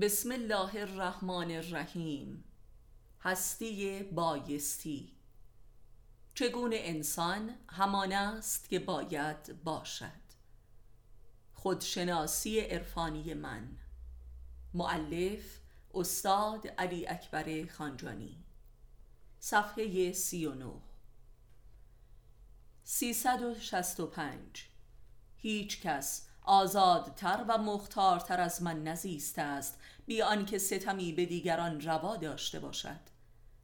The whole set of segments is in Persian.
بسم الله الرحمن الرحیم. هستی بایستی. چگونه انسان همان است که باید باشد؟ خودشناسی عرفانی من. معلف استاد علی اکبر خانجانی. صفحه سی و نو سیصد و شست و پنج. هیچ کس آزادتر و مختارتر از من نزیسته است بی آنکه ستمی به دیگران روا داشته باشد.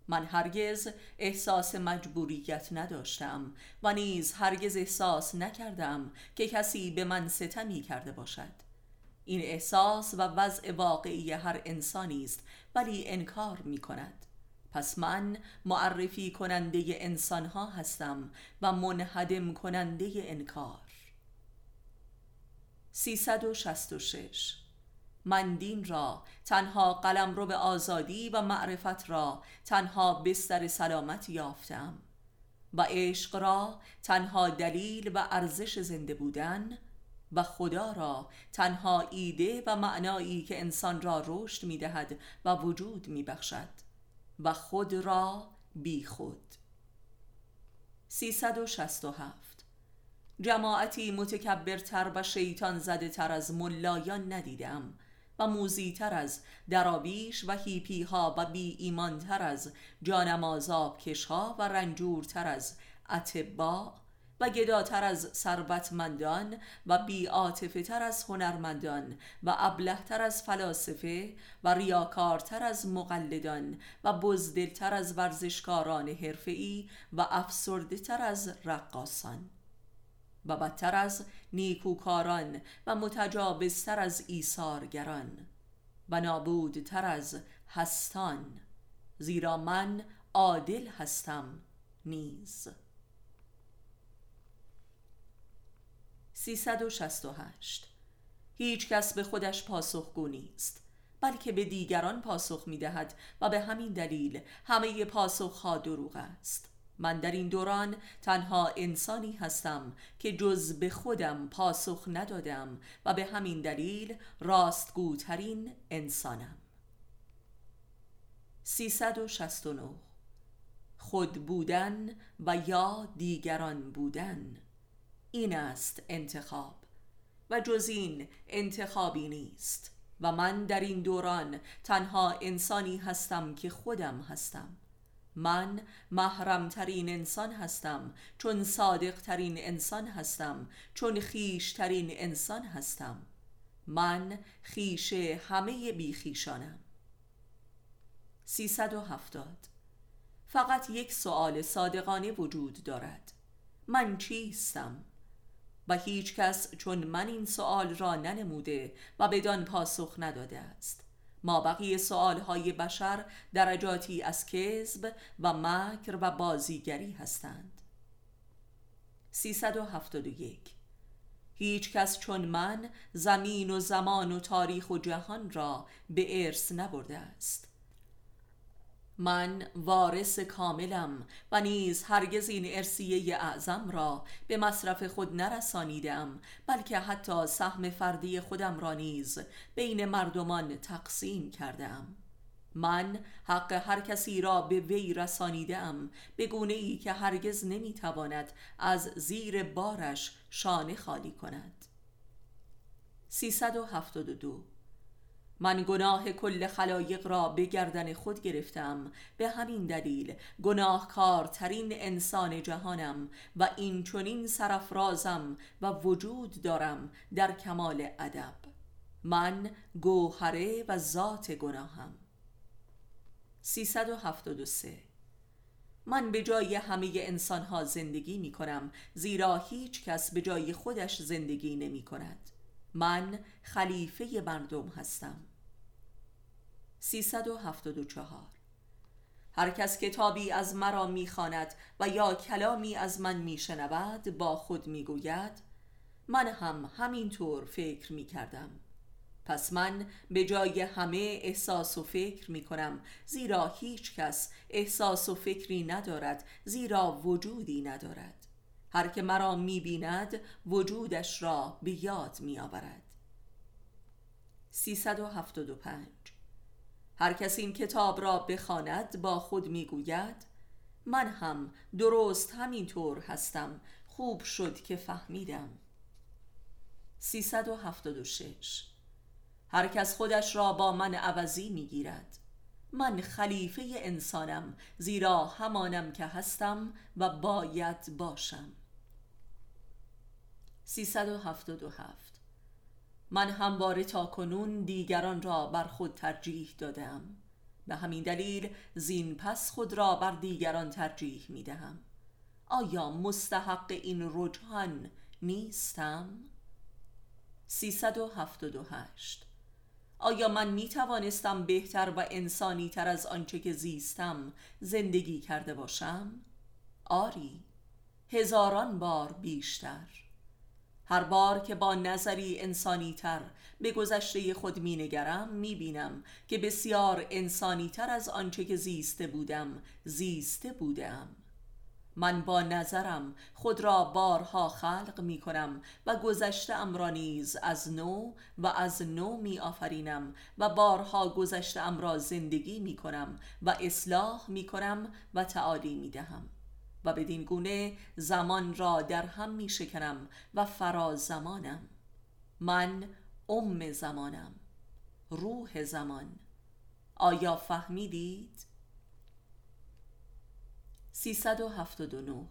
من هرگز احساس مجبوریت نداشتم و نیز هرگز احساس نکردم که کسی به من ستمی کرده باشد. این احساس و وضع واقعی هر انسانی است ولی انکار می کند. پس من معرفی کننده انسان ها هستم و منهدم کننده انکار. 366 من دین را تنها قلم رو به آزادی و معرفت را تنها بستر سلامت یافتم. و عشق را تنها دلیل و ارزش زنده بودن و خدا را تنها ایده و معنایی که انسان را رشد می دهد و وجود می بخشد و خود را بی خود 367 جماعتی متکبرتر و شیطان زده تر از ملایان ندیدم و موزیتر از درابیش و هیپی ها و بی ایمان تر از جانمازاب کش ها و رنجورتر از اتباع و گداتر از ثروتمندان و بیعاطفه تر از هنرمندان و ابلهتر از فلاسفه و ریاکارتر از مقلدان و بزدلتر از ورزشکاران حرفه‌ای و افسرده تر از رقاسان و بدتر از نیکوکاران و متجاوزتر از ایثارگران و نابودتر از هستان زیرا من عادل هستم نیز. 368 هیچ کس به خودش پاسخگو نیست بلکه به دیگران پاسخ می دهد و به همین دلیل همه پاسخها دروغ است. من در این دوران تنها انسانی هستم که جز به خودم پاسخ ندادم و به همین دلیل راستگوترین انسانم. 369 خود بودن و یا دیگران بودن. این است انتخاب. و جز این انتخابی نیست. و من در این دوران تنها انسانی هستم که خودم هستم. من محرمترین انسان هستم چون صادقترین انسان هستم چون خیشترین انسان هستم. من خیش همه بیخیشانم. 370 فقط یک سؤال صادقانه وجود دارد. من چیستم؟ و هیچ کس چون من این سؤال را ننموده و بدان پاسخ نداده است. ما بقیه های بشر درجاتی از کذب و مکر و بازیگری هستند. 371 هیچ کس چون من زمین و زمان و تاریخ و جهان را به ارث نبرده است. من وارث کاملم و نیز هرگز این ارسیه اعظم را به مصرف خود نرسانیدم بلکه حتی سهم فردی خودم را نیز بین مردمان تقسیم کردم من حق هر کسی را به وی رسانیدم به گونه ای که هرگز نمی‌تواند از زیر بارش شانه خالی کند. 372 من گناه کل خلایق را به گردن خود گرفتم. به همین دلیل گناهکارترین انسان جهانم و این چونین سرفرازم و وجود دارم در کمال ادب. من گوهره و ذات گناهم. 373 من به جای همه انسان ها زندگی می کنم زیرا هیچ کس به جای خودش زندگی نمی کند من خلیفه مردم هستم. 374 هر کس کتابی از مرا می‌خواند و یا کلامی از من میشنود با خود می‌گوید من هم همینطور فکر می‌کردم. پس من به جای همه احساس و فکر می کنم زیرا هیچ کس احساس و فکری ندارد زیرا وجودی ندارد. هر که مرا می بیند وجودش را به یاد می آورد 375 هر کس این کتاب را بخواند با خود می‌گوید من هم درست همینطور هستم خوب شد که فهمیدم. 376 هر کس خودش را با من عوضی می‌گیرد. من خلیفه انسانم زیرا همانم که هستم و باید باشم. 377 من همواره تا کنون دیگران را بر خود ترجیح دادم به همین دلیل زین پس خود را بر دیگران ترجیح می دهم آیا مستحق این رجحان نیستم؟ 378 آیا من می توانستم بهتر و انسانی تر از آنچه که زیستم زندگی کرده باشم؟ آری هزاران بار بیشتر هر بار که با نظری انسانی تر به گذشته خود می نگرم می بینم که بسیار انسانی تر از آنچه که زیسته بودم زیسته بودم. من با نظرم خود را بارها خلق می کنم و گذشته ام را نیز از نو و از نو می آفرینم و بارها گذشته ام را زندگی می کنم و اصلاح می کنم و تعالی می دهم و بدین گونه زمان را در هم می شکنم و فرا زمانم من ام زمانم روح زمان. آیا فهمیدید؟ 379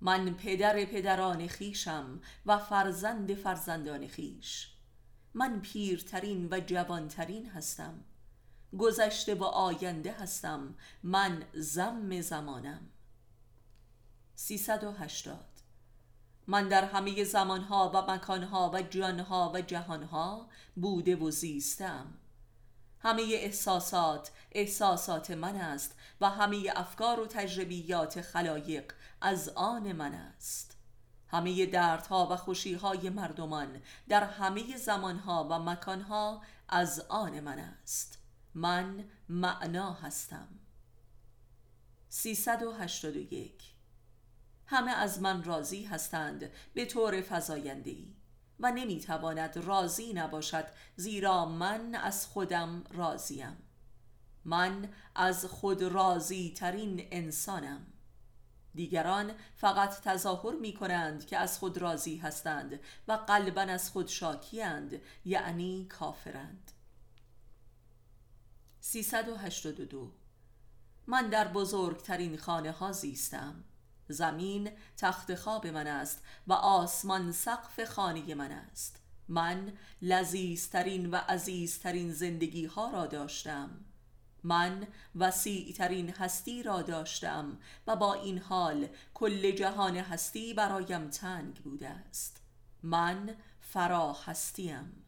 من پدر پدران خیشم و فرزند فرزندان خیش من پیرترین و جوانترین هستم. گذشته و آینده هستم. من زم زمانم. 380 من در همه زمانها و مکانها و جانها و جهانها بوده و زیستم. همه احساسات احساسات من است و همه افکار و تجربیات خلایق از آن من است. همه دردها و خوشیهای مردمان در همه زمانها و مکانها از آن من است. من معنا هستم. 381 همه از من راضی هستند به طور فضایندهی و نمی‌تواند راضی نباشد زیرا من از خودم راضیم. من از خود راضی ترین انسانم. دیگران فقط تظاهر می کنند که از خود راضی هستند و قلبا از خود شاکیند یعنی کافرند. 382 من در بزرگترین خانه ها زیستم. زمین تخت خواب من است و آسمان سقف خانه من است. من لذیذترین و عزیزترین زندگی ها را داشتم. من وسیعترین هستی را داشتم و با این حال کل جهان هستی برایم تنگ بوده است. من فرا هستیم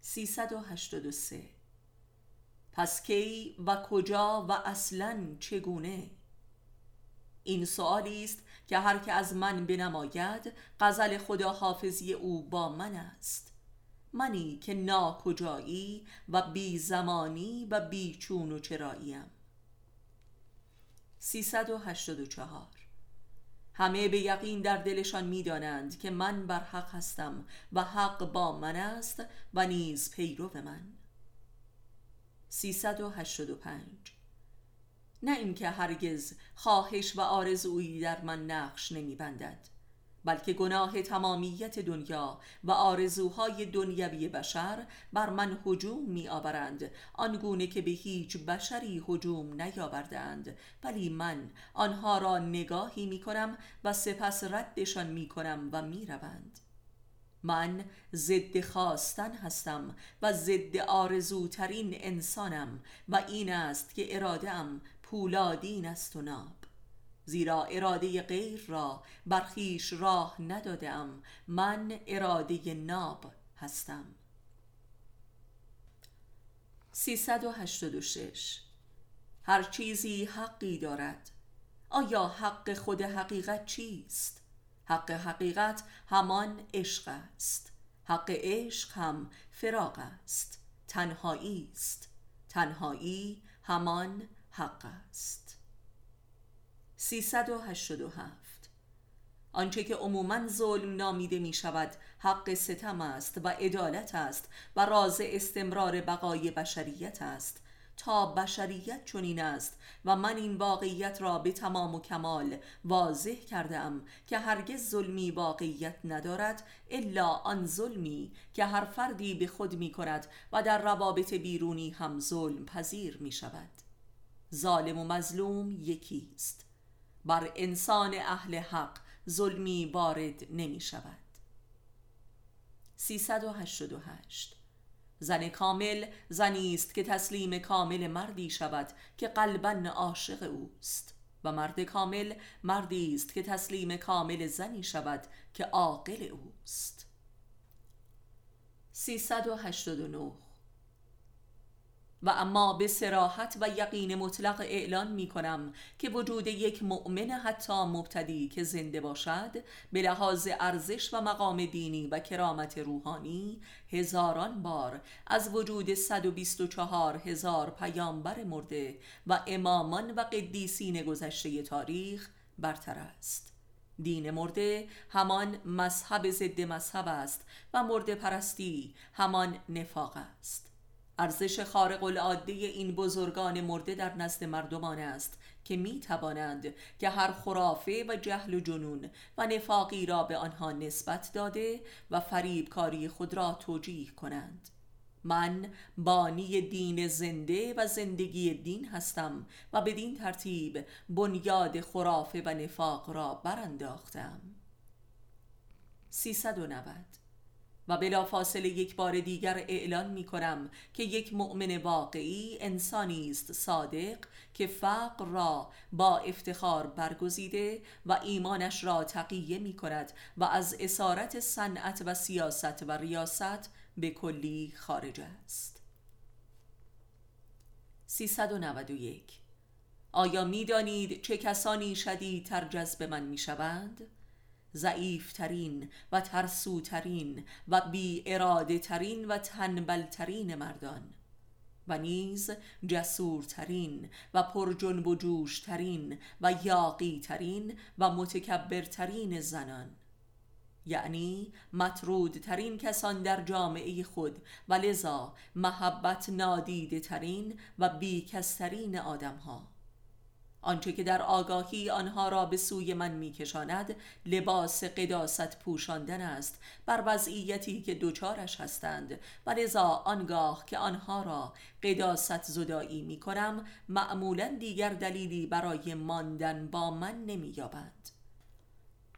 383 پس کی و کجا و اصلا چگونه؟ این سوالی است که هر که از من بنماید غزل خدا حافظی او با من است. منی که ناکجایی و بی زمانی و بی چون و چراییم 384 همه به یقین در دلشان می‌دانند که من بر حق هستم و حق با من است و نیز پیرو من. 385 نه اینکه هرگز خواهش و آرزویی در من نقش نمیبندد بلکه گناه تمامیت دنیا و آرزوهای دنیوی بشر بر من هجوم می آورند آنگونه که به هیچ بشری هجوم نیاوردند ولی من آنها را نگاهی می کنم و سپس ردشان می کنم و می روند. من ضد خواستن هستم و ضد آرزوترین انسانم و این است که اراده ام پولادین است و ناب. زیرا اراده غیر را برخیش راه ندادم من اراده ناب هستم. 386 هر چیزی حقی دارد. آیا حق خود حقیقت چیست؟ حق حقیقت همان عشق است. حق عشق هم فراغ است. تنهایی است. تنهایی همان حق است. 387 آنچه که عموما ظلم نامیده می شود حق ستم است و عدالت است و راز استمرار بقای بشریت است. تا بشریت چنین است و من این واقعیت را به تمام و کمال واضح کردم که هرگز ظلمی واقعیت ندارد الا آن ظلمی که هر فردی به خود می کند و در روابط بیرونی هم ظلم پذیر می شود ظالم و مظلوم یکی است بر انسان اهل حق ظلمی وارد نمی شود. 388 زن کامل زنی است که تسلیم کامل مردی شود که قلبا عاشق اوست. و مرد کامل مردی است که تسلیم کامل زنی شود که عاقل اوست. 389 و اما به سراحت و یقین مطلق اعلان می کنم که وجود یک مؤمن حتی مبتدی که زنده باشد به لحاظ ارزش و مقام دینی و کرامت روحانی هزاران بار از وجود 124 هزار پیامبر مرده و امامان و قدیسین گذشته تاریخ برتر است. دین مرده همان مذهب ضد مذهب است و مرده پرستی همان نفاق است. ارزش خارق العاده این بزرگان مرده در نزد مردمان است که می توانند که هر خرافه و جهل و جنون و نفاقی را به آنها نسبت داده و فریبکاری خود را توجیه کنند. من بانی دین زنده و زندگی دین هستم و بدین ترتیب بنیاد خرافه و نفاق را برانداختم. 390 و بلا فاصله یک بار دیگر اعلان می کنم که یک مؤمن واقعی انسانی است صادق که فقر را با افتخار برگزیده و ایمانش را تقیه می کند و از اسارت صنعت و سیاست و ریاست به کلی خارج است 391 آیا می دانید چه کسانی شدیدتر جذب من می شوند؟ ضعیفترین و ترسوترین و بی اراده ترین و تنبلترین مردان و نیز جسورترین و پرجنب و جوشترین و یاقیترین و متکبرترین زنان. یعنی مطرودترین کسان در جامعه خود و لذا محبت نادیده ترین و بیکسترین آدم ها آنچه که در آگاهی آنها را به سوی من میکشاند لباس قداست پوشاندن است بر وضعیتی که دوچارش هستند. و لذا آنگاه که آنها را قداست زدایی می کنم معمولا دیگر دلیلی برای ماندن با من نمییابند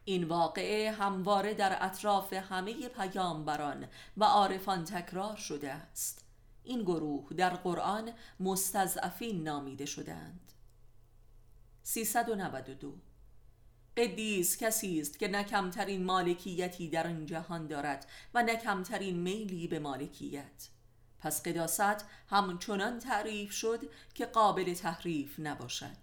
این واقعه همواره در اطراف همه پیامبران و عارفان تکرار شده است. این گروه در قرآن مستضعفین نامیده شدند. 392 قدیس کسی است که نه کمترین مالکیتی در این جهان دارد و نه کمترین میلی به مالکیت. پس قداست همچنان تعریف شد که قابل تحریف نباشد.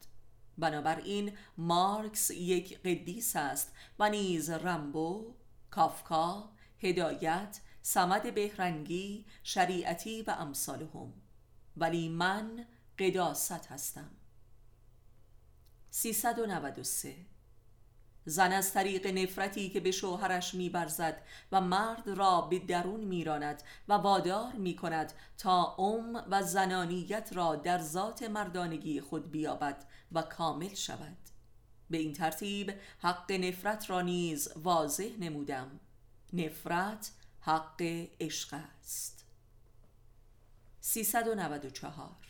بنابراین مارکس یک قدیس است و نیز رمبو، کافکا، هدایت، سمد بهرنگی، شریعتی و امثالهم. ولی من قداست هستم. 393 زن از طریق نفرتی که به شوهرش میبرزد و مرد را به درون میراند و وادار می‌کند تا ام و زنانیت را در ذات مردانگی خود بیابد و کامل شود. به این ترتیب حق نفرت را نیز واضح نمودم. نفرت حق عشق است. 394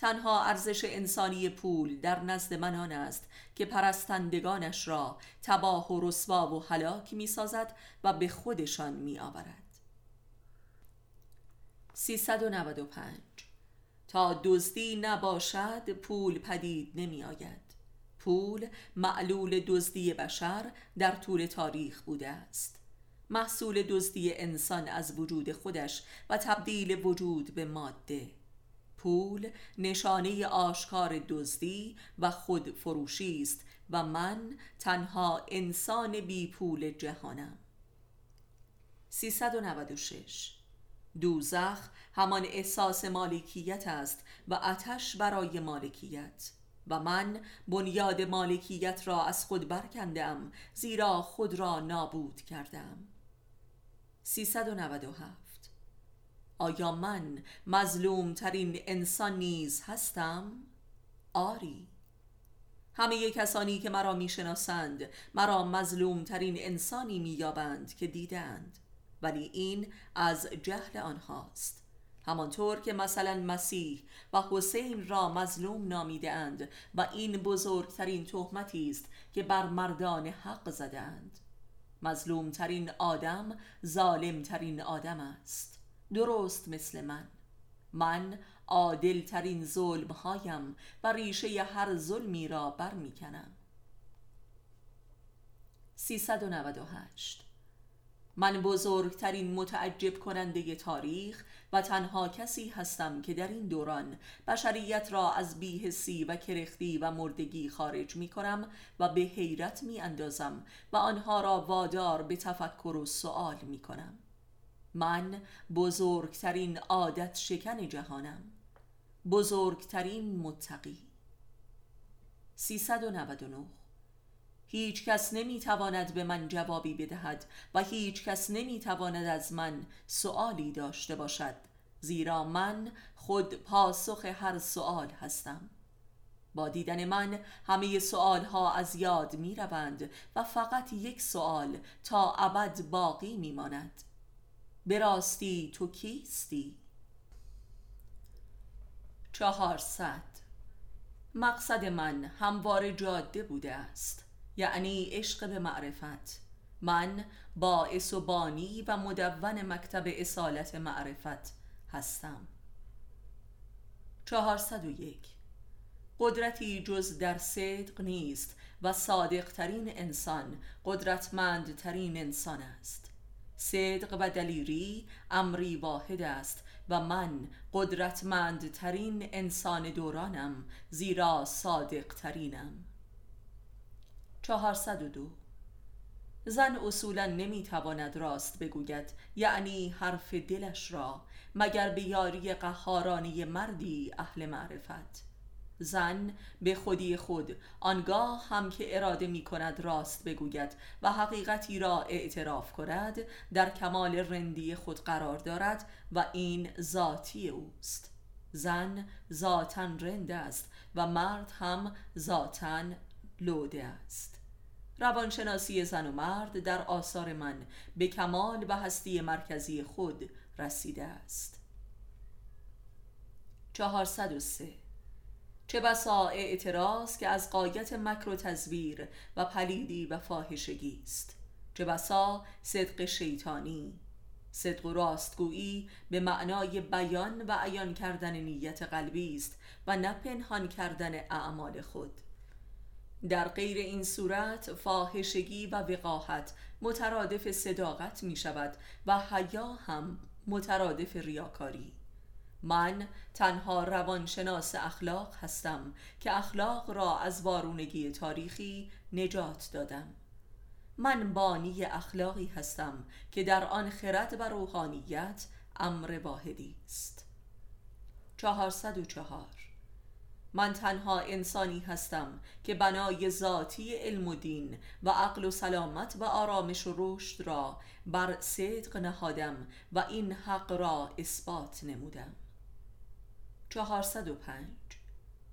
تنها ارزش انسانی پول در نزد من آن است که پرستندگانش را تباه و رسوا و هلاک می سازد و به خودشان می آورد 395 تا دزدی نباشد پول پدید نمی آید پول معلول دزدی بشر در طول تاریخ بوده است. محصول دزدی انسان از وجود خودش و تبدیل وجود به ماده. پول نشانه آشکار دزدی و خود فروشی است و من تنها انسان بی پول جهانم. 396 دوزخ همان احساس مالکیت است و آتش برای مالکیت و من بنیاد مالکیت را از خود برکندم زیرا خود را نابود کردم 397 آیا من مظلوم ترین انسان نیز هستم؟ آری. همه کسانی که مرا می‌شناسند مرا مظلوم ترین انسانی مییابند که دیدند ولی این از جهل آنهاست. همانطور که مثلا مسیح و حسین را مظلوم نامیده اند و این بزرگترین تهمتی است که بر مردان حق زدند مظلوم ترین آدم ظالم ترین آدم است. درست مثل من. من عادل ترین ظلم هایم و ریشه هر ظلمی را بر می کنم 398 من بزرگترین متعجب کننده تاریخ و تنها کسی هستم که در این دوران بشریت را از بیهسی و کرختی و مردگی خارج می کنم و به حیرت می اندازم و آنها را وادار به تفکر و سوال می کنم من بزرگترین عادت شکن جهانم. بزرگترین متقی. 399 هیچ کس نمی تواند به من جوابی بدهد و هیچ کس نمی تواند از من سؤالی داشته باشد زیرا من خود پاسخ هر سؤال هستم. با دیدن من همه سؤال ها از یاد می روند و فقط یک سؤال تا ابد باقی می ماند به راستی تو کیستی؟ چهارصد. مقصد من هموار جاده بوده است یعنی عشق به معرفت. من باعث و بانی و مدون مکتب اصالت معرفت هستم. چهارصد و یک. قدرتی جز در صدق نیست و صادق ترین انسان قدرتمند ترین انسان است. صدق و دلیری امری واحد است و من قدرتمندترین انسان دورانم زیرا صادق ترینم 402 زن اصولا نمی‌تواند راست بگوید یعنی حرف دلش را مگر به یاری قهارانی مردی اهل معرفت. زن به خودی خود. آنگاه هم که اراده می کند راست بگوید و حقیقتی را اعتراف کند در کمال رندی خود قرار دارد و این ذاتی اوست. زن ذاتا رند است و مرد هم ذاتا لوده است. روانشناسی زن و مرد در آثار من به کمال و هستی مرکزی خود رسیده است. 403 چه بسا اعتراض که از قایت مکر و تزویر و پلیدی و فاحشگی است. چه بسا صدق شیطانی. صدق و راستگویی به معنای بیان و عیان کردن نیت قلبی است و نه پنهان کردن اعمال خود. در غیر این صورت فاحشگی و وقاحت مترادف صداقت می شود و حیا هم مترادف ریاکاری. من تنها روانشناس اخلاق هستم که اخلاق را از وارونگی تاریخی نجات دادم. من بانی اخلاقی هستم که در آن خرد و روحانیت امر واحدی است. 404 من تنها انسانی هستم که بنای ذاتی علم و دین و عقل و سلامت و آرامش و رشد را بر صدق نهادم و این حق را اثبات نمودم. 405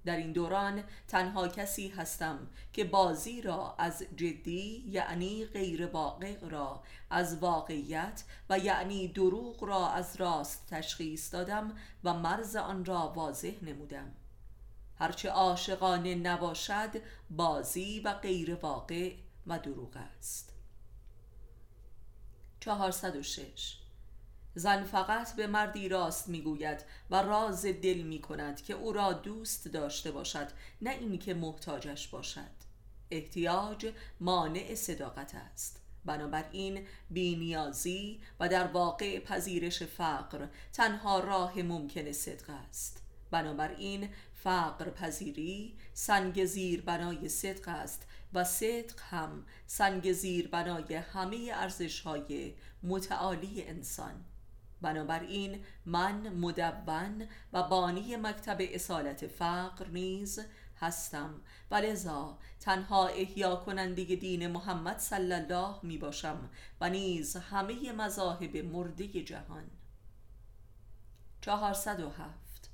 در این دوران تنها کسی هستم که بازی را از جدی یعنی غیر واقع را از واقعیت و یعنی دروغ را از راست تشخیص دادم و مرز آن را واضح نمودم. هرچه عاشقانه نباشد بازی و غیر واقع و دروغ است. 406 زن فقط به مردی راست می‌گوید و راز دل می کند که او را دوست داشته باشد نه اینکه محتاجش باشد. احتیاج مانع صداقت است. بنابراین بینیازی و در واقع پذیرش فقر تنها راه ممکن صدق است. بنابراین فقر پذیری سنگ زیر بنای صدق است و صدق هم سنگ زیر بنای همه ارزش های متعالی انسان. بنابراین من مدون و بانی مکتب اصالت فقر نیز هستم. و لذا تنها احیا کننده دین محمد صلی الله می باشم و نیز همه مذاهب مرده جهان. 407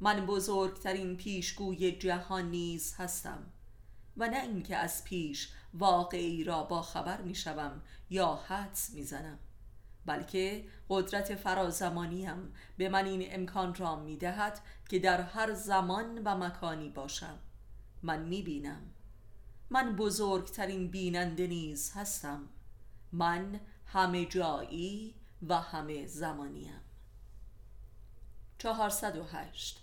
من بزرگترین پیشگوی جهان نیز هستم و نه اینکه از پیش واقعی را با خبر می شوم یا حدس می زنم بلکه قدرت فرازمانیم. به من این امکان را می دهد که در هر زمان و مکانی باشم. من می بینم من بزرگترین بیننده نیز هستم. من همه جایی و همه زمانیم. 408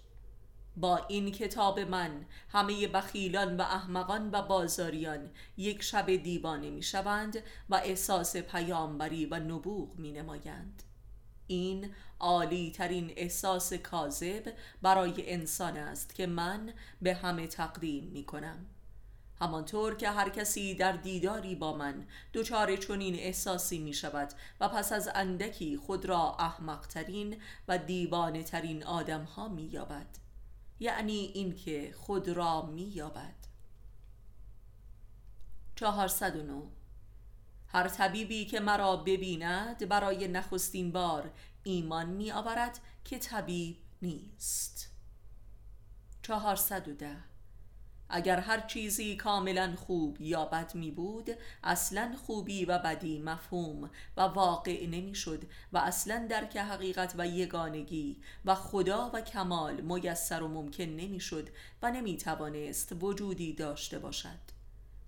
با این کتاب من همه بخیلان و احمقان و بازاریان یک شب دیوانه می شوند و احساس پیامبری و نبوغ می نمایند این عالی ترین احساس کاذب برای انسان است که من به همه تقدیم می کنم همانطور که هر کسی در دیداری با من دچار چنین احساسی می شود و پس از اندکی خود را احمقترین و دیوانه ترین آدم ها می یابد یعنی اینکه خود را می یابد 409 هر طبیبی که مرا ببیند برای نخستین بار ایمان می آورد که طبیب نیست. 410 اگر هر چیزی کاملا خوب یا بد می بود اصلا خوبی و بدی مفهوم و واقع نمی شد و اصلا درک حقیقت و یگانگی و خدا و کمال میسر و ممکن نمی شد و نمی توانست وجودی داشته باشد.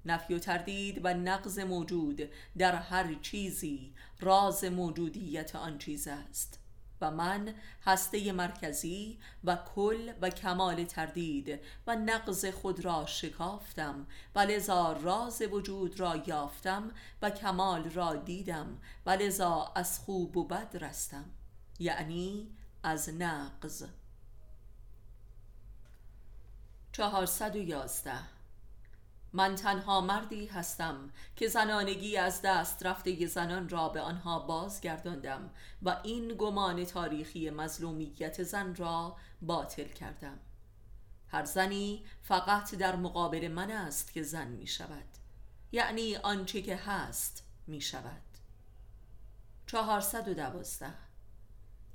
نفی و تردید و نقض موجود در هر چیزی راز موجودیت آن چیز است. و من هسته مرکزی و کل و کمال تردید و نقض خود را شکافتم و لذا راز وجود را یافتم و کمال را دیدم و لذا از خوب و بد رستم. یعنی از نقض. 411 من تنها مردی هستم که زنانگی از دست رفته زنان را به آنها بازگرداندم و این گمان تاریخی مظلومیت زن را باطل کردم. هر زنی فقط در مقابل من است که زن می شود یعنی آنچه که هست می شود. چهارصد و دوازده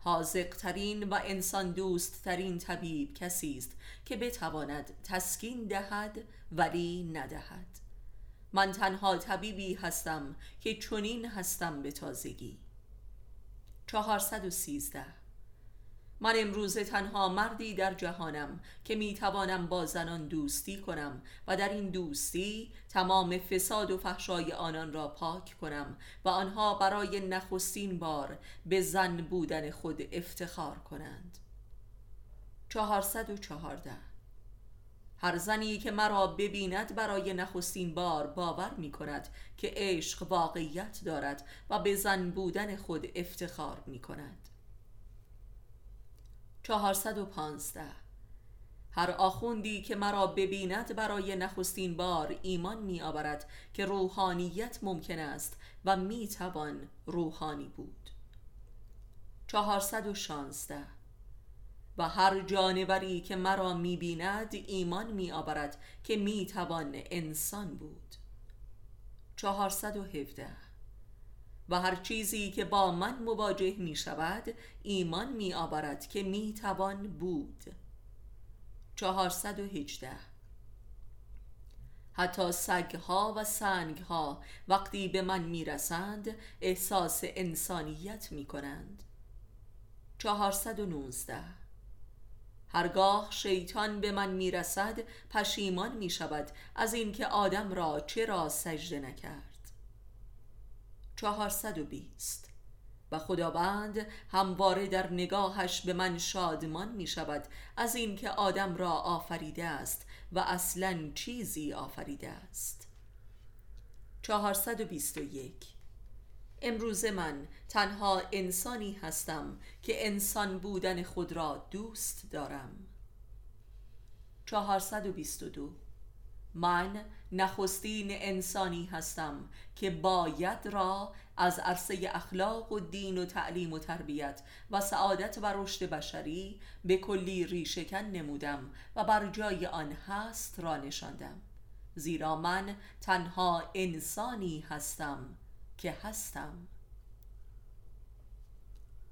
حاضقترین و انسان دوست ترین طبیب کسی است که بتواند تسکین دهد ولی ندهد. من تنها طبیبی هستم که چنین هستم به تازگی. 413 من امروز تنها مردی در جهانم که می توانم با زنان دوستی کنم و در این دوستی تمام فساد و فحشای آنان را پاک کنم و آنها برای نخستین بار به زن بودن خود افتخار کنند. 414 هر زنی که مرا ببیند برای نخستین بار باور می کند که عشق واقعیت دارد و به زن بودن خود افتخار می کند 415 هر آخوندی که مرا ببیند برای نخستین بار ایمان می آورد که روحانیت ممکن است و می توان روحانی بود. 416 و هر جانوری که مرا می بیند ایمان می آورد که می توان انسان بود. 417 و هر چیزی که با من مواجه می شود ایمان می آورد که می توان بود. 418 حتی سگها و سنگها وقتی به من می رسند احساس انسانیت می کنند. 419 هرگاه شیطان به من می رسد پشیمان می شود از اینکه آدم را چرا سجده نکرد. 420 و خداوند همواره در نگاهش به من شادمان می شود از اینکه آدم را آفریده است و اصلا چیزی آفریده است. 421 امروز من تنها انسانی هستم که انسان بودن خود را دوست دارم. 422 من نخستین انسانی هستم که باید را از عرصه اخلاق و دین و تعلیم و تربیت و سعادت و رشد بشری به کلی ریشهکن نمودم و بر جای آن هست را نشاندم. زیرا من تنها انسانی هستم که هستم.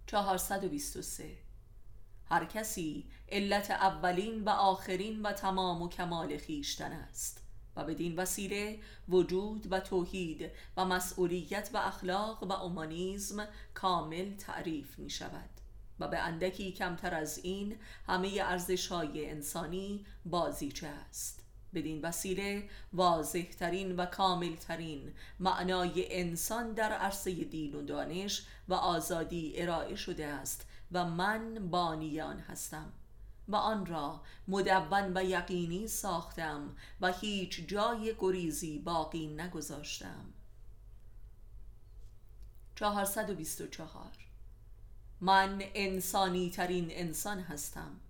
423 هر کسی علت اولین و آخرین و تمام و کمال خیشتن است. و بدین وسیله وجود و توحید و مسئولیت و اخلاق و اومانیزم کامل تعریف می شود و به اندکی کمتر از این همه ارزش های انسانی بازیچه است. بدین وسیله واضح ترین و کامل ترین معنای انسان در عرصه دین و دانش و آزادی ارائه شده است و من بانیان هستم. و آن را مدون و یقینی ساختم و هیچ جای گریزی باقی نگذاشتم. 424 من انسانی ترین انسان هستم.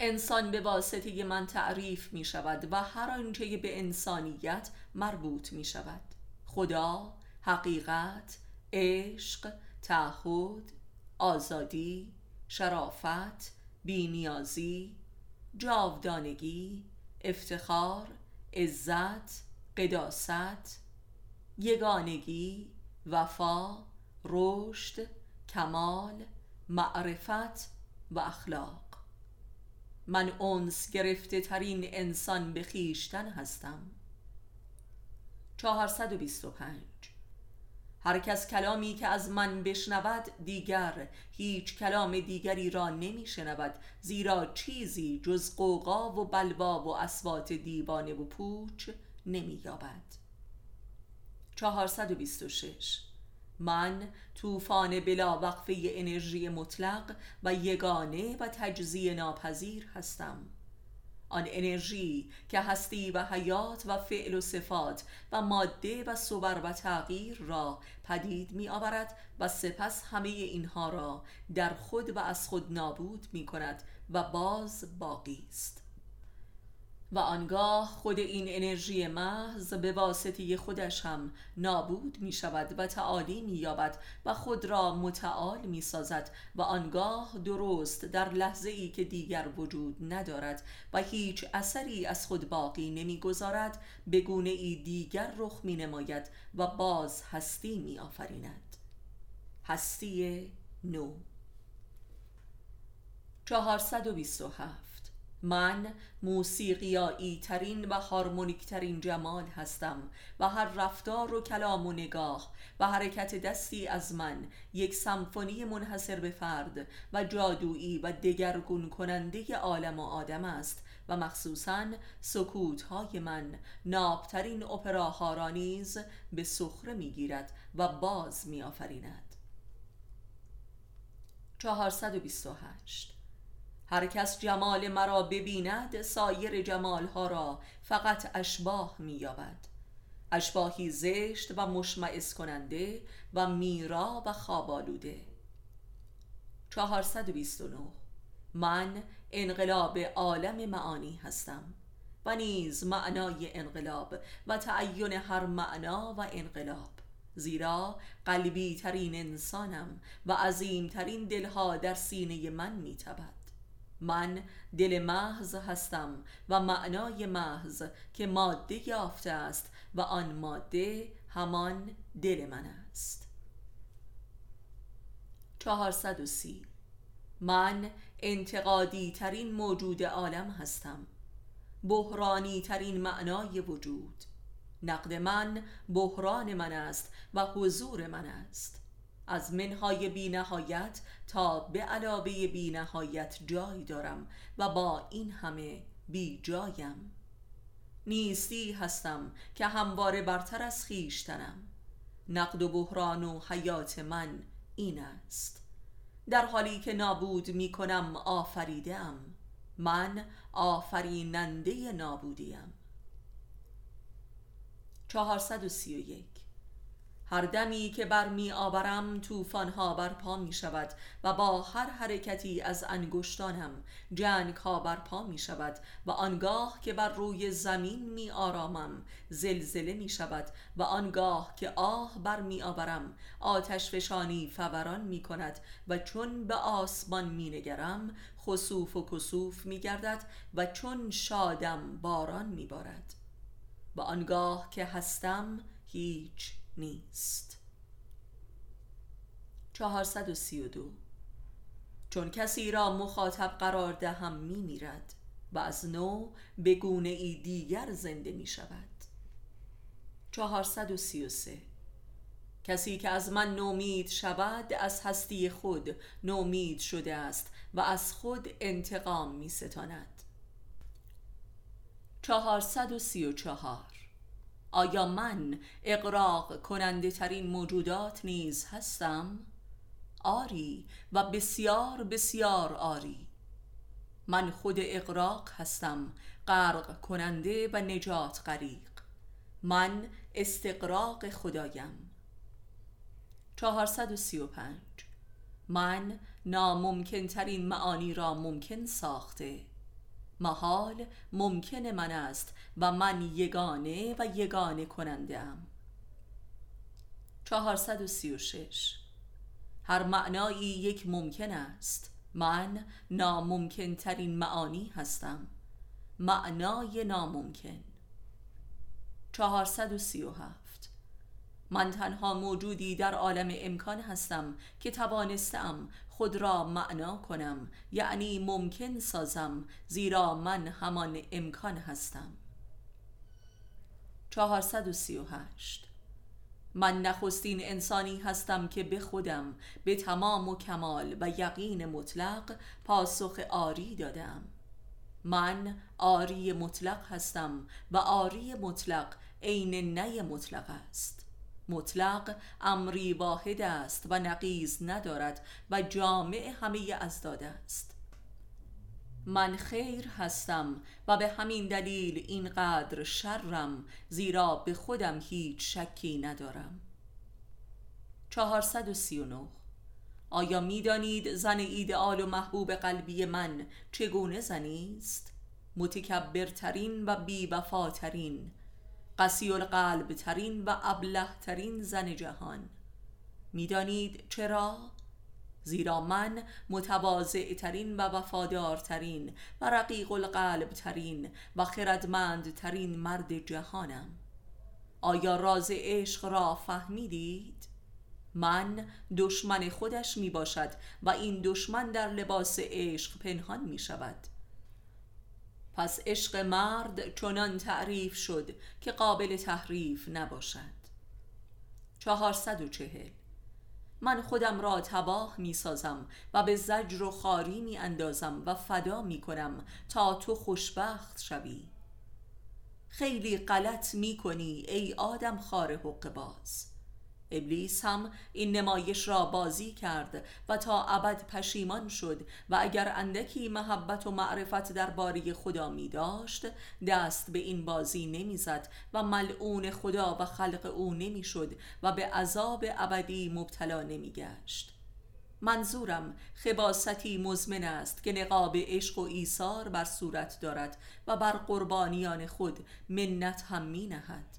انسان به واسطه من تعریف می شود و هر آنچه به انسانیت مربوط می شود. خدا، حقیقت، عشق، تعهد، آزادی، شرافت، بینیازی، جاودانگی، افتخار، عزت، قداست، یگانگی، وفا، رشد، کمال، معرفت و اخلاق. من اونس گرفته ترین انسان به خیشتن هستم. 425 هر کس کلامی که از من بشنود دیگر هیچ کلام دیگری را نمی شنود زیرا چیزی جز قوقا و بلوا و اسوات دیوانه و پوچ نمی یابد 426 من طوفان بلا وقفه انرژی مطلق و یگانه و تجزیه ناپذیر هستم. آن انرژی که هستی و حیات و فعل و صفات و ماده و صور و تغییر را پدید می آورد و سپس همه اینها را در خود و از خود نابود می کند و باز باقی است. و آنگاه خود این انرژی محض به واسطه خودش هم نابود می شود و تعالی می یابد و خود را متعال می سازد و آنگاه درست در لحظه ای که دیگر وجود ندارد و هیچ اثری از خود باقی نمی گذارد به گونه ای دیگر رخ می نماید و باز هستی می آفریند هستی نو. 427 من موسیقیایی ترین و هارمونیک ترین جمال هستم و هر رفتار و کلام و نگاه و حرکت دستی از من یک سمفونی منحصر به فرد و جادویی و دگرگون کننده عالم و آدم است و مخصوصا سکوت های من. نابترین اپراها را نیز به سخره می‌گیرد و باز میآفریند. 428 هر کس جمال مرا ببیند سایر جمالها را فقط اشباه مییابد. اشباهی زشت و مشمعز کننده و میرا و خوابالوده 429 من انقلاب عالم معانی هستم و نیز معنای انقلاب و تعین هر معنا و انقلاب. زیرا قلبی ترین انسانم و عظیم ترین دلها در سینه من میتبد من دل محض هستم و معنای محض که ماده یافته است و آن ماده همان دل من است. 430 من انتقادی ترین موجود عالم هستم. بحرانی ترین معنای وجود. نقد من بحران من است و حضور من است. از منهای بی نهایت تا به علاوه بی نهایت جای دارم و با این همه بی جایم. نیستی هستم که همواره برتر از خیشتنم نقد و بحران و حیات من این است. در حالی که نابود می کنم آفریدم من هر دمی که بر می آورم ها برپا می شود و با هر حرکتی از انگشتانم جنگ ها برپا می شود و آنگاه که بر روی زمین می آرامم زلزله می شود و آنگاه که آه بر می آورم آتش فشانی فوران می کند و چون به آسمان می نگرم خسوف و کسوف می گردد و چون شادم باران می بارد. و آنگاه که هستم هیچ نیست. 432 چون کسی را مخاطب قرار دهم می میرد و از نو به گونه ای دیگر زنده می شود 433 کسی که از من نومید شود از هستی خود نومید شده است و از خود انتقام می ستاند 434 آیا من اقراق کننده ترین موجودات نیز هستم؟ آری و بسیار بسیار آری. من خود اقراق هستم غرق کننده و نجات غریق. من استقراق خدایم. 435 من ناممکن ترین معانی را ممکن ساخته. محال ممکن من است و من یگانه و یگانه کننده ام 436 هر معنایی یک ممکن است. من ناممکن ترین معانی هستم. معنای ناممکن. 437 من تنها موجودی در عالم امکان هستم که توانستم خود را معنا کنم. یعنی ممکن سازم زیرا من همان امکان هستم. 438 من نخستین انسانی هستم که به خودم به تمام و کمال و یقین مطلق پاسخ آری دادم. من آری مطلق هستم و آری مطلق عین نی مطلق است. مطلق امری واحد است و نقیز ندارد و جامع همه ازداد است. من خیر هستم و به همین دلیل اینقدر شرم زیرا به خودم هیچ شکی ندارم. 439 آیا می‌دانید زن ایدئال و محبوب قلبی من چگونه زنی است؟ متکبرترین و بیوفاترین. قسی القلب ترین و ابله ترین زن جهان می‌دانید چرا؟ زیرا من متواضع ترین و وفادارترین و رقیق القلب ترین و خردمند ترین مرد جهانم آیا راز عشق را فهمیدید؟ من دشمن خودش می باشد و این دشمن در لباس عشق پنهان می شود پس عشق مرد چنان تعریف شد که قابل تحریف نباشد. چهارصد و چهل. من خودم را تباه می سازم و به زجر و خاری می اندازم و فدا می کنم تا تو خوشبخت شوی. خیلی غلط می کنی ای آدم خار حق باز ابلیس هم این نمایش را بازی کرد و تا ابد پشیمان شد و اگر اندکی محبت و معرفت در باری خدا می داشت دست به این بازی نمی‌زد و ملعون خدا و خلق او نمی‌شد و به عذاب ابدی مبتلا نمی گشت. منظورم خباستی مزمن است که نقاب عشق و ایثار بر صورت دارد و بر قربانیان خود منت هم می نهد.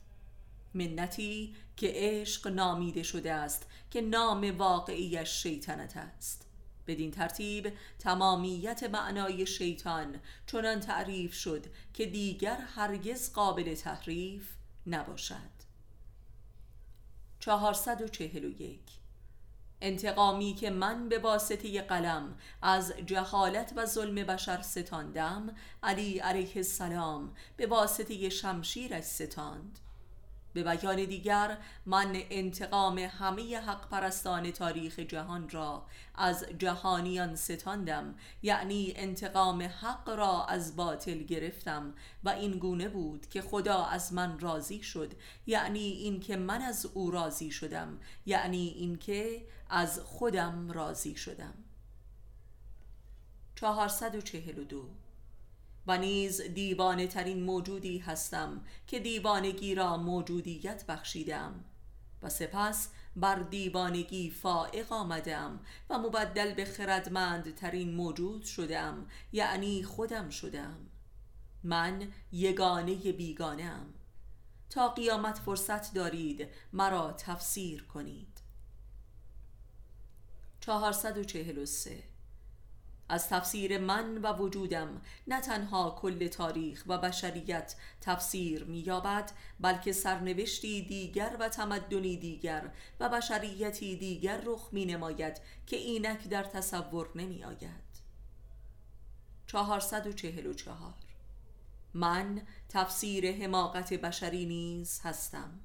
منتی که عشق نامیده شده است که نام واقعیش شیطنت است. بدین ترتیب تمامیت معنای شیطان چنان تعریف شد که دیگر هرگز قابل تحریف نباشد. 441 انتقامی که من به واسطه قلم از جهالت و ظلم بشر ستاندم علی علیه السلام به واسطه شمشیرش ستاند. به بیان دیگر من انتقام همه حق پرستان تاریخ جهان را از جهانیان ستاندم یعنی انتقام حق را از باطل گرفتم و این گونه بود که خدا از من راضی شد یعنی این که من از او راضی شدم یعنی این که از خودم راضی شدم. 442 و نیز دیوانه ترین موجودی هستم که دیوانگی را موجودیت بخشیدم و سپس بر دیوانگی فائق آمدم و مبدل به خردمند ترین موجود شدم یعنی خودم شدم من یگانه بیگانه ام تا قیامت فرصت دارید مرا تفسیر کنید. 443 از تفسیر من و وجودم نه تنها کل تاریخ و بشریت تفسیر مییابد بلکه سرنوشتی دیگر و تمدنی دیگر و بشریتی دیگر رخ می نماید که اینک در تصور نمی آید 444 من تفسیر حماقت بشری نیز هستم.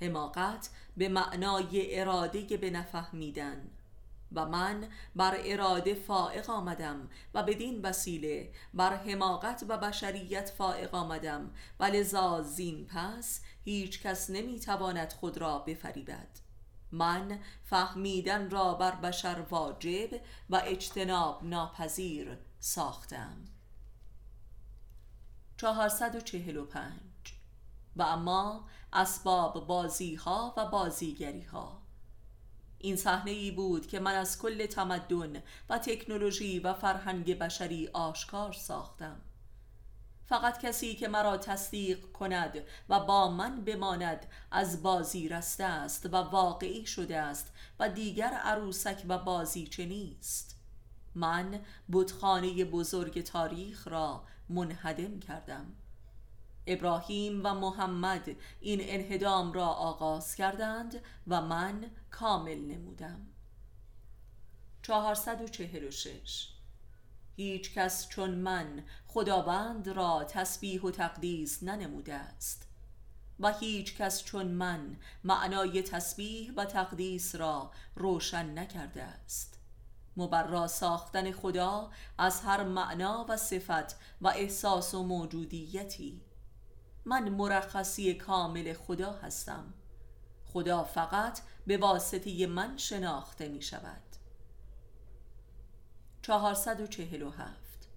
حماقت به معنای اراده به نفهمیدن و من بر اراده فائق آمدم و بدین وسیله بر حماقت و بشریت فائق آمدم. و لذا زین پس هیچ کس نمی‌تواند خود را بفریبد. من فهمیدن را بر بشر واجب و اجتناب ناپذیر ساختم. 445 و اما اسباب بازی ها و بازیگری ها این صحنه ای بود که من از کل تمدن و تکنولوژی و فرهنگ بشری آشکار ساختم. فقط کسی که مرا تصدیق کند و با من بماند از بازی رسته است و واقعی شده است و دیگر عروسک و بازی نیست. من بتخانه بزرگ تاریخ را منهدم کردم. ابراهیم و محمد این انهدام را آغاز کردند و من کامل نمودم. 446 هیچ کس چون من خداوند را تسبیح و تقدیس ننموده است و هیچ کس چون من معنای تسبیح و تقدیس را روشن نکرده است. مبرا ساختن خدا از هر معنا و صفت و احساس و موجودیتی من مرخصی کامل خدا هستم. خدا فقط به واسطه من شناخته می شود. 447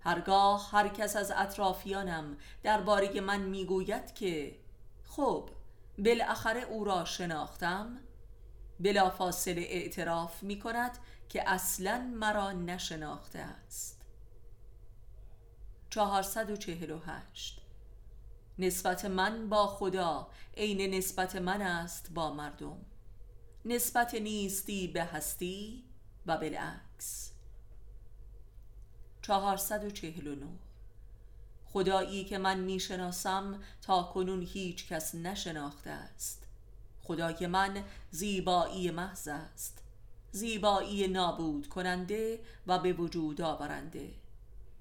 هرگاه هر کس از اطرافیانم درباره من می‌گوید که خب بالاخره او را شناختم بلافاصله اعتراف می کند که اصلا مرا نشناخته است. 448 نسبت من با خدا عین نسبت من است با مردم. نسبت نیستی به هستی و بالعکس. 449 خدایی که من می‌شناسم تا کنون هیچ کس نشناخته است. خدای من زیبایی محض است. زیبایی نابود کننده و به وجود آورنده.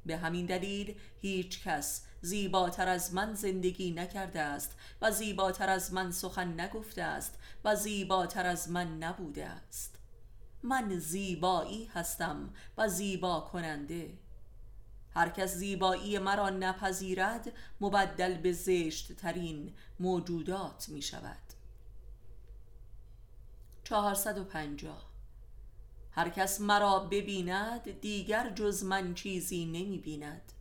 به همین دلیل هیچ کس زیباتر از من زندگی نکرده است و زیباتر از من سخن نگفته است و زیباتر از من نبوده است. من زیبایی هستم و زیبا کننده. هر کس زیبایی مرا نپذیرد مبدل به زشت ترین موجودات می شود 450 هر کس مرا ببیند دیگر جز من چیزی نمی بیند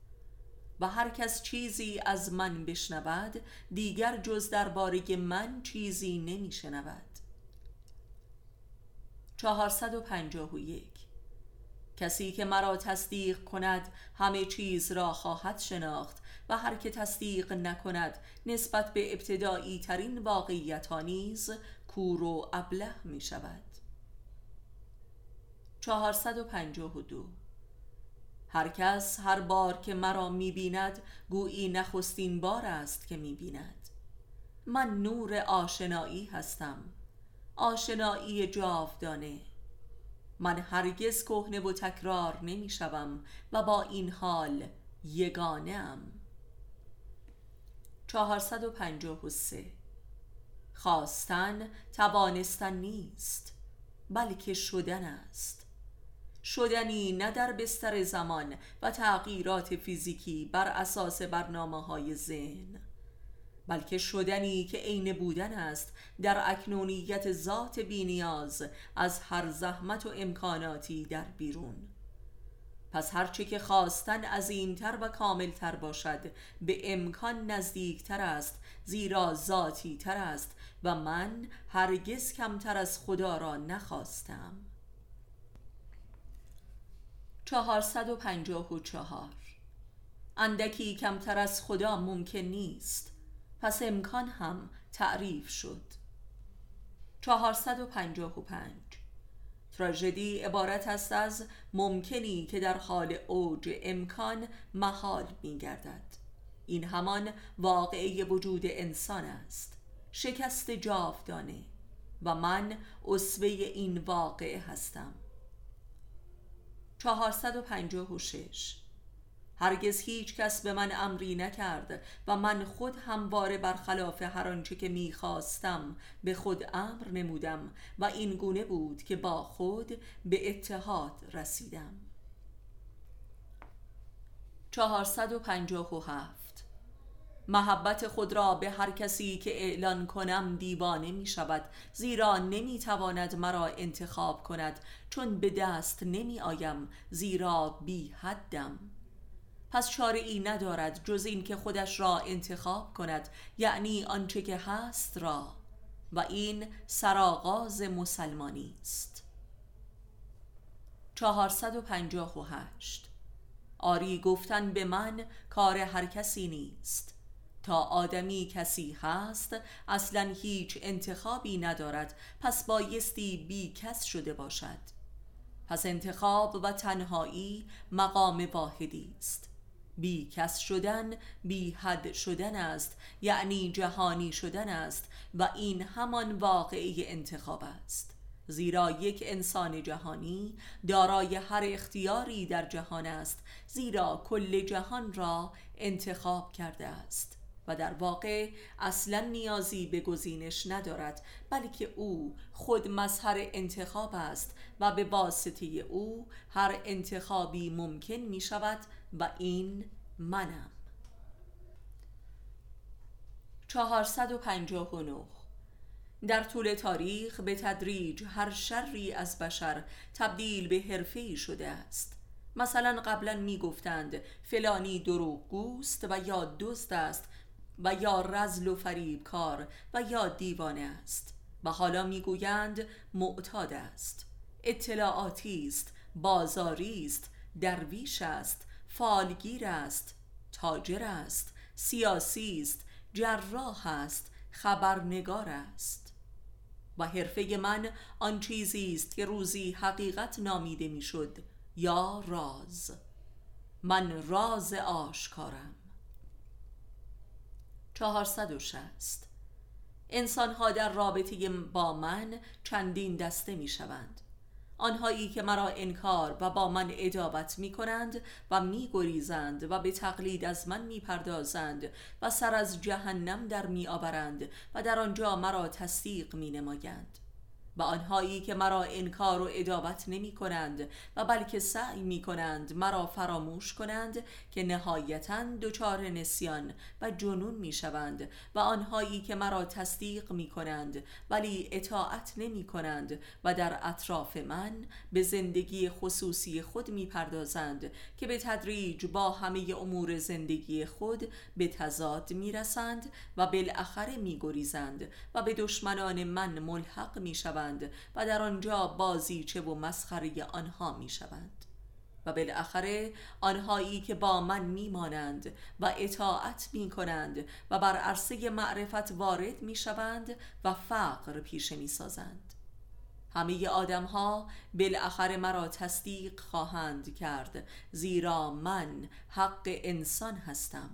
و هر کس چیزی از من بشنود دیگر جز درباره من چیزی نمی شنود 451 کسی که مرا تصدیق کند همه چیز را خواهد شناخت و هر که تصدیق نکند نسبت به ابتدایی ترین واقعیت ها نیز کور و ابله می شود 452 هر کس هر بار که مرا می‌بیند گویی نخستین بار است که می‌بیند. من نور آشنایی هستم آشنایی جاودانه. من هرگز کهنه و تکرار نمی‌شوم و با این حال یگانه ام 453 خواستن توانستن نیست بلکه شدن است. شدنی نه در بستر زمان و تغییرات فیزیکی بر اساس برنامه های ذهن بلکه شدنی که عین بودن است در اکنونیت ذات بینیاز از هر زحمت و امکاناتی در بیرون. پس هرچه که خواستن عظیمتر و کاملتر باشد به امکان نزدیکتر است زیرا ذاتی تر است و من هرگز کمتر از خدا را نخواستم. چهارصد و پنجاه و چهار. اندکی کمتر از خدا ممکن نیست. پس امکان هم تعریف شد. چهارصد و پنجاه و پنج. تراژدی عبارت است از ممکنی که در حال اوج امکان محال می گردد این همان واقعه وجود انسان است. شکست جاودانه. و من اصوه این واقعه هستم. 456 هرگز هیچ کس به من امری نکرد و من خود همواره برخلاف هر آنچه که می‌خواستم به خود امر نمودم و این گونه بود که با خود به اتحاد رسیدم. 457 محبت خود را به هر کسی که اعلان کنم دیوانه می شود زیرا نمی تواند مرا انتخاب کند چون به دست نمی آیم زیرا بی حدم. پس چاره ای ندارد جز این که خودش را انتخاب کند یعنی آنچه که هست را. و این سرآغاز مسلمانی است. 458 آری گفتن به من کار هر کسی نیست. تا آدمی کسی هست اصلا هیچ انتخابی ندارد. پس بایستی بی کس شده باشد. پس انتخاب و تنهایی مقام واحدی است. بی کس شدن بی حد شدن است یعنی جهانی شدن است و این همان واقعی انتخاب است. زیرا یک انسان جهانی دارای هر اختیاری در جهان است زیرا کل جهان را انتخاب کرده است. و در واقع اصلا نیازی به گزینش ندارد بلکه او خود مظهر انتخاب است و به واسطه او هر انتخابی ممکن می شود و این منم. 459 در طول تاریخ به تدریج هر شری از بشر تبدیل به حرفه‌ای شده است. مثلا قبلا می گفتند فلانی دروغگوست و یا دزد است و یا رزل و فریب کار و یا دیوانه است. و حالا می‌گویند معتاد است. اطلاعاتی است بازاری است درویش است فالگیر است تاجر است سیاسی است جراح است خبرنگار است. و حرفه من آن چیزی است که روزی حقیقت نامیده می‌شد یا راز. من راز آشکارم. 460 انسان ها در رابطه با من چندین دسته می شوند آنهایی که مرا انکار و با من ادابت می کنند و می گریزند و به تقلید از من می پردازند و سر از جهنم در می آورند و در آنجا مرا تصدیق می نمایند و آنهایی که مرا انکار و ادابت نمی کنند و بلکه سعی می کنند مرا فراموش کنند که نهایتا دچار نسیان و جنون می شوند و آنهایی که مرا تصدیق می کنند ولی اطاعت نمی کنند و در اطراف من به زندگی خصوصی خود می پردازند که به تدریج با همه امور زندگی خود به تضاد می رسند و بالاخره می گریزند و به دشمنان من ملحق می شوند و در آنجا بازیچه و مسخره آنها می شوند و بالاخره آنهایی که با من میمانند و اطاعت می کنند و بر عرصه معرفت وارد می شوند و فقر پیشه می سازند همه آدم ها بالاخره مرا تصدیق خواهند کرد زیرا من حق انسان هستم.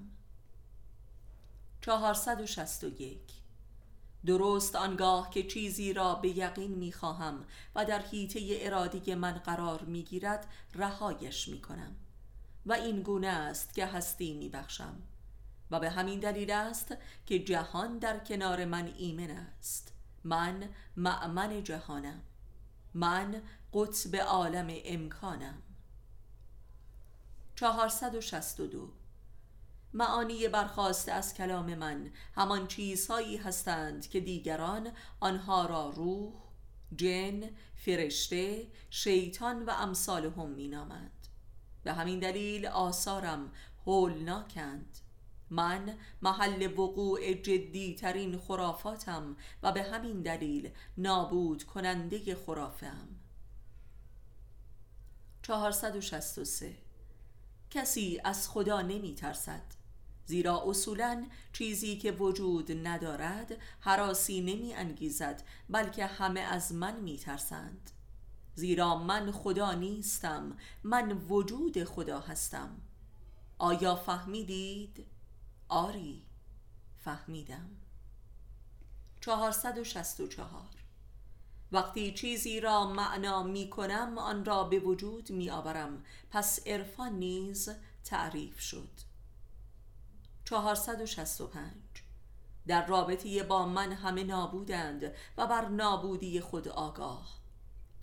461 درست آنگاه که چیزی را به یقین می‌خواهم و در حیطه ارادی من قرار می‌گیرد رهایش می‌کنم و این گونه است که هستی میبخشم و به همین دلیل است که جهان در کنار من ایمن است. من معمن جهانم. من قطب عالم امکانم. 462 معانی برخواسته از کلام من. همان چیزهایی هستند که دیگران آنها را روح، جن، فرشته، شیطان و امثالهم می نامند به همین دلیل آثارم هولناکند. من محل وقوع جدی ترین خرافاتم و به همین دلیل نابود کننده خرافم 463 کسی از خدا نمی ترسد زیرا اصولا چیزی که وجود ندارد حراسی نمی انگیزد بلکه همه از من می ترسند زیرا من خدا نیستم من وجود خدا هستم. آیا فهمیدید؟ آری فهمیدم. 464 وقتی چیزی را معنا می کنم آن را به وجود می آورم پس عرفان نیز تعریف شد. 465 در رابطه با من همه نابودند و بر نابودی خود آگاه.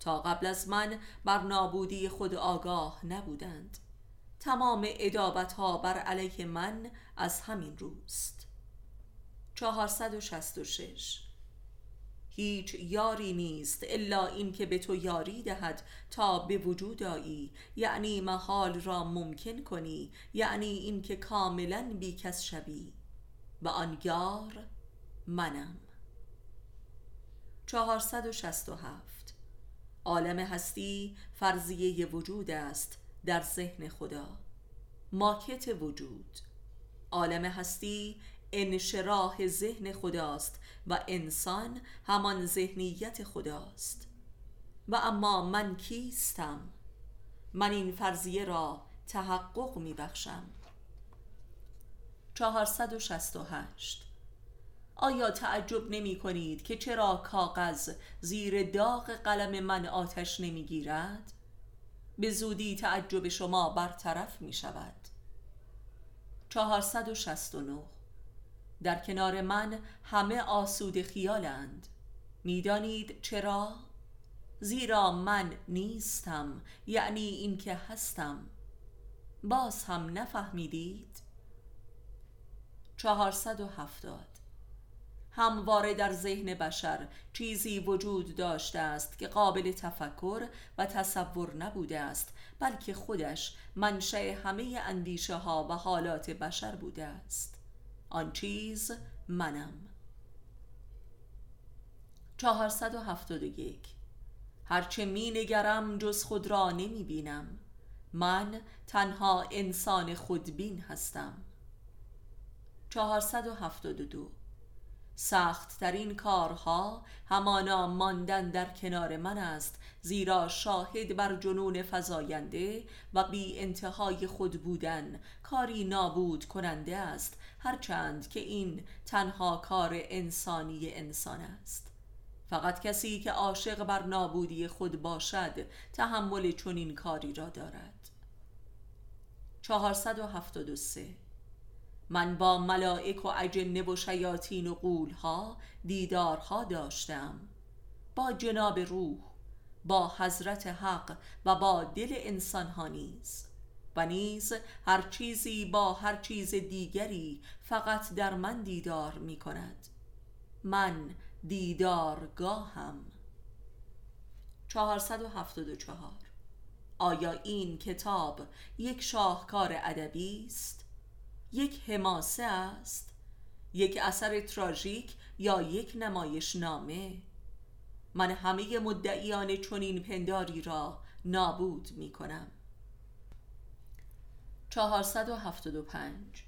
تا قبل از من بر نابودی خود آگاه نبودند. تمام ادابت ها بر علیه من از همین روست. 466 هیچ یاری نیست الا این که به تو یاری دهد تا به وجود آیی. یعنی محال را ممکن کنی یعنی این که کاملا بیکس شوی. و آن یار منم. 467 عالم هستی فرضیه وجود است در ذهن خدا. ماکت وجود. عالم هستی انشراح ذهن خداست و انسان همان ذهنیت خداست. و اما من کیستم؟ من این فرضیه را تحقق می بخشم 468 آیا تعجب نمی کنید که چرا کاغذ زیر داغ قلم من آتش نمی گیرد؟ به زودی تعجب شما برطرف می شود 469 در کنار من همه آسود خیالند می‌دانید چرا؟ زیرا من نیستم یعنی اینکه هستم باز هم نفهمیدید؟ 470 همواره در ذهن بشر چیزی وجود داشته است که قابل تفکر و تصور نبوده است بلکه خودش منشأ همه اندیشه ها و حالات بشر بوده است آن چیز منم. 471 هرچه می نگرم جز خود را نمی بینم من تنها انسان خودبین هستم. 472 سخت ترین کارها همانا ماندن در کنار من است زیرا شاهد بر جنون فزاینده و بی انتهای خود بودن کاری نابود کننده است هرچند که این تنها کار انسانی انسان است. فقط کسی که عاشق بر نابودی خود باشد تحمل چنین کاری را دارد. 473 من با ملائک و اجنه و شیاطین و قولها دیدارها داشتم. با جناب روح با حضرت حق و با دل انسانها نیز. و نیز هر چیزی با هر چیز دیگری فقط در من دیدار می کند من دیدارگاهم. 474 آیا این کتاب یک شاهکار ادبی است؟ یک حماسه است؟ یک اثر تراژیک یا یک نمایش نامه من همه مدعیان چنین پنداری را نابود می کنم. 475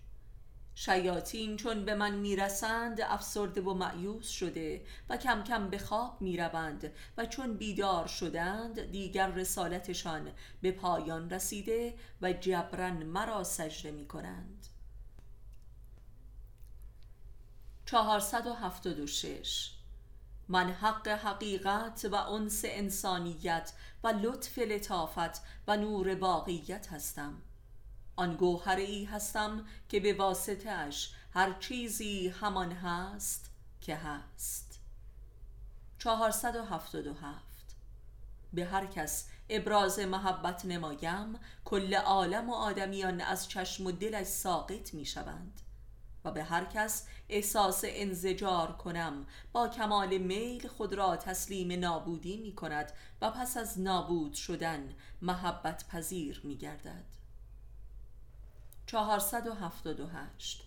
شیاطین چون به من می‌رسند افسرده و معیوس شده و کم کم به خواب می‌روند و چون بیدار شدند دیگر رسالتشان به پایان رسیده و جبران مرا سجده می کنند. 476 من حق حقیقت و انس انسانیت و لطف لطافت و نور واقعیت هستم. آن گوهر ای هستم که به واسطه اش هر چیزی همان هست که هست. 477 به هر کس ابراز محبت نمایم کل عالم و آدمیان از چشم و دلش ساقط می شوند و به هر کس احساس انزجار کنم. با کمال میل خود را تسلیم نابودی می کند و پس از نابود شدن محبت پذیر می گردد. 478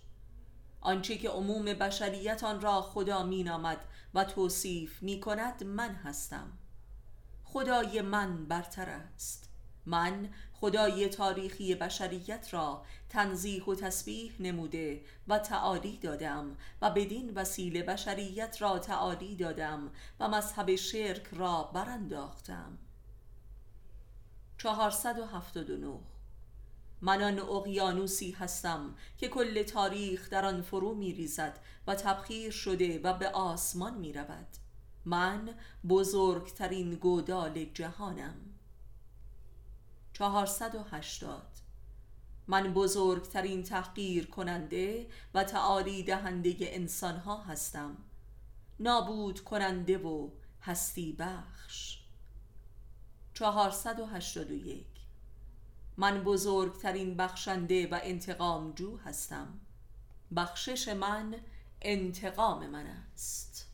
آنچه که عموم بشریت آن را خدا می نامد و توصیف می کند من هستم. خدای من برتر است. من خدای تاریخی بشریت را تنزیح و تسبیح نموده و تعالی دادم و بدین وسیله بشریت را تعالی دادم و مذهب شرک را برانداختم. 479 من آن اقیانوسی هستم که کل تاریخ در آن فرو می ریزد و تبخیر شده و به آسمان می رود من بزرگترین گودال جهانم. 480 من بزرگترین تحقیر کننده و تعالی دهنده انسان ها هستم. نابود کننده و هستی بخش. 481 من بزرگترین بخشنده و انتقام جو هستم. بخشش من انتقام من است.